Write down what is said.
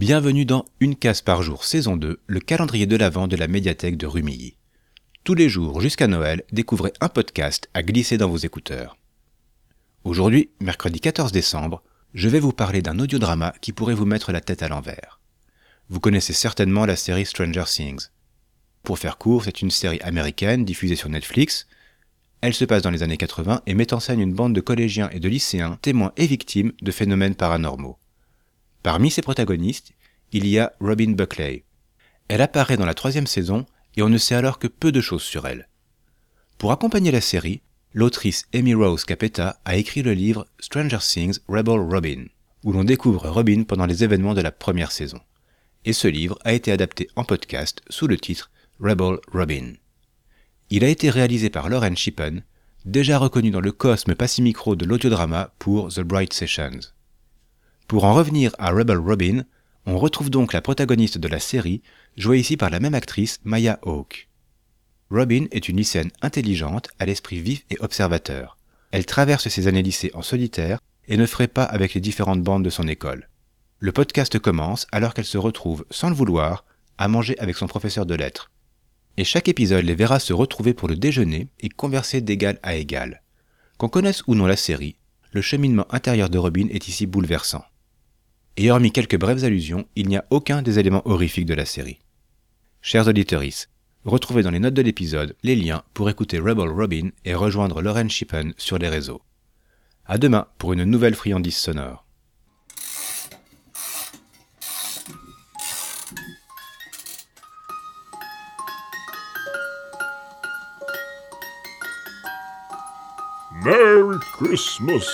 Bienvenue dans Une case par jour, saison 2, le calendrier de l'Avent de la médiathèque de Rumilly. Tous les jours jusqu'à Noël, découvrez un podcast à glisser dans vos écouteurs. Aujourd'hui, mercredi 14 décembre, je vais vous parler d'un audiodrama qui pourrait vous mettre la tête à l'envers. Vous connaissez certainement la série Stranger Things. Pour faire court, c'est une série américaine diffusée sur Netflix. Elle se passe dans les années 80 et met en scène une bande de collégiens et de lycéens témoins et victimes de phénomènes paranormaux. Parmi ses protagonistes, il y a Robin Buckley. Elle apparaît dans la troisième saison et on ne sait alors que peu de choses sur elle. Pour accompagner la série, l'autrice Amy Rose Capetta a écrit le livre Stranger Things Rebel Robin, où l'on découvre Robin pendant les événements de la première saison. Et ce livre a été adapté en podcast sous le titre Rebel Robin. Il a été réalisé par Lauren Shippen, déjà reconnu dans le cosme Passimicro de l'audiodrama pour The Bright Sessions. Pour en revenir à Rebel Robin, on retrouve donc la protagoniste de la série, jouée ici par la même actrice, Maya Hawke. Robin est une lycéenne intelligente, à l'esprit vif et observateur. Elle traverse ses années lycée en solitaire et ne ferait pas avec les différentes bandes de son école. Le podcast commence alors qu'elle se retrouve, sans le vouloir, à manger avec son professeur de lettres. Et chaque épisode les verra se retrouver pour le déjeuner et converser d'égal à égal. Qu'on connaisse ou non la série, le cheminement intérieur de Robin est ici bouleversant et hormis quelques brèves allusions, il n'y a aucun des éléments horrifiques de la série. Chers auditeurs, retrouvez dans les notes de l'épisode les liens pour écouter Rebel Robin et rejoindre Lauren Shippen sur les réseaux. À demain pour une nouvelle friandise sonore. Merry Christmas!